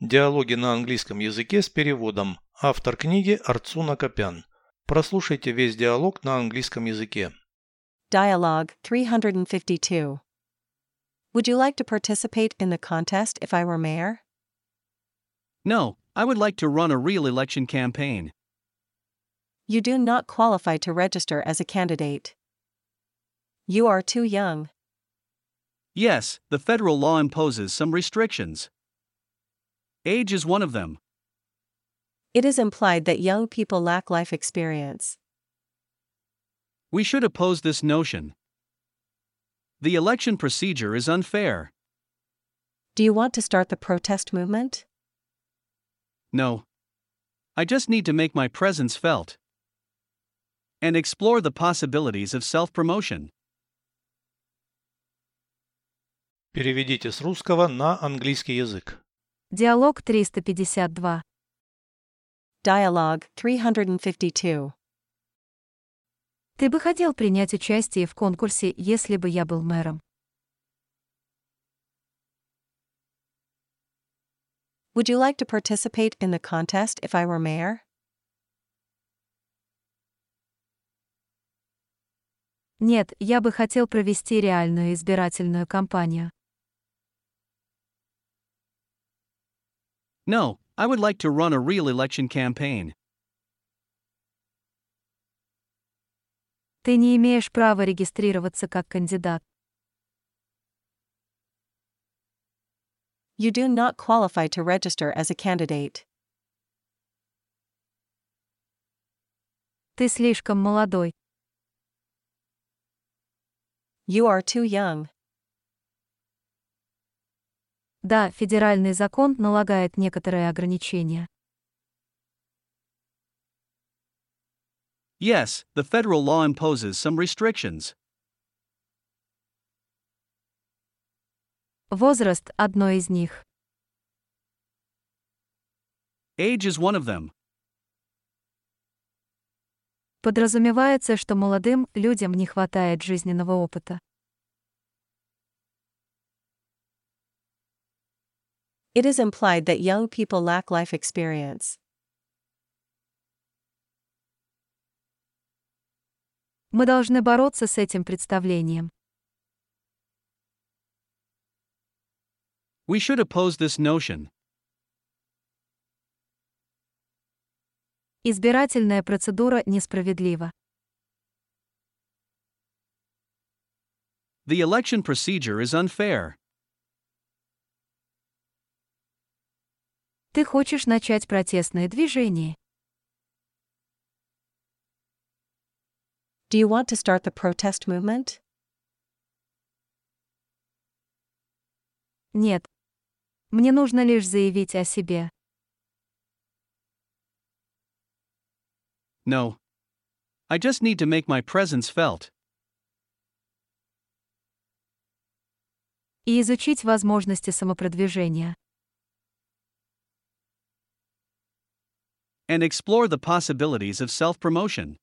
Диалоги на английском языке с переводом. Автор книги Арцун Акопян. Прослушайте весь диалог на английском языке. Dialogue 352. Would you like to participate in the contest if I were mayor? No, I would like to run a real election campaign. You do not qualify to register as a candidate. You are too young. Yes, the federal law imposes some restrictions. Age is one of them. It is implied that young people lack life experience. We should oppose this notion. The election procedure is unfair. Do you want to start the protest movement? No. I just need to make my presence felt and explore the possibilities of self promotion. Переведите с русского на английский язык. Диалог 352. Dialogue 352. Ты бы хотел принять участие в конкурсе, если бы я был мэром? Would you like to participate in the contest if I were mayor? Нет, я бы хотел провести реальную избирательную кампанию. No, I would like to run a real election campaign. Ты не имеешь права регистрироваться как кандидат. You do not qualify to register as a candidate. Ты слишком молодой. You are too young. Да, федеральный закон налагает некоторые ограничения. Yes, the federal law imposes some restrictions. Возраст – одно из них. Age is one of them. Подразумевается, что молодым людям не хватает жизненного опыта. It is implied that young people lack life experience. Мы должны бороться с этим представлением. We should oppose this notion. Избирательная процедура несправедлива. The election procedure is unfair. Ты хочешь начать протестное движение? Do you want to start the protest movement? Нет. Мне нужно лишь заявить о себе. No. I just need to make my presence felt И изучить возможности самопродвижения. And explore the possibilities of self promotion.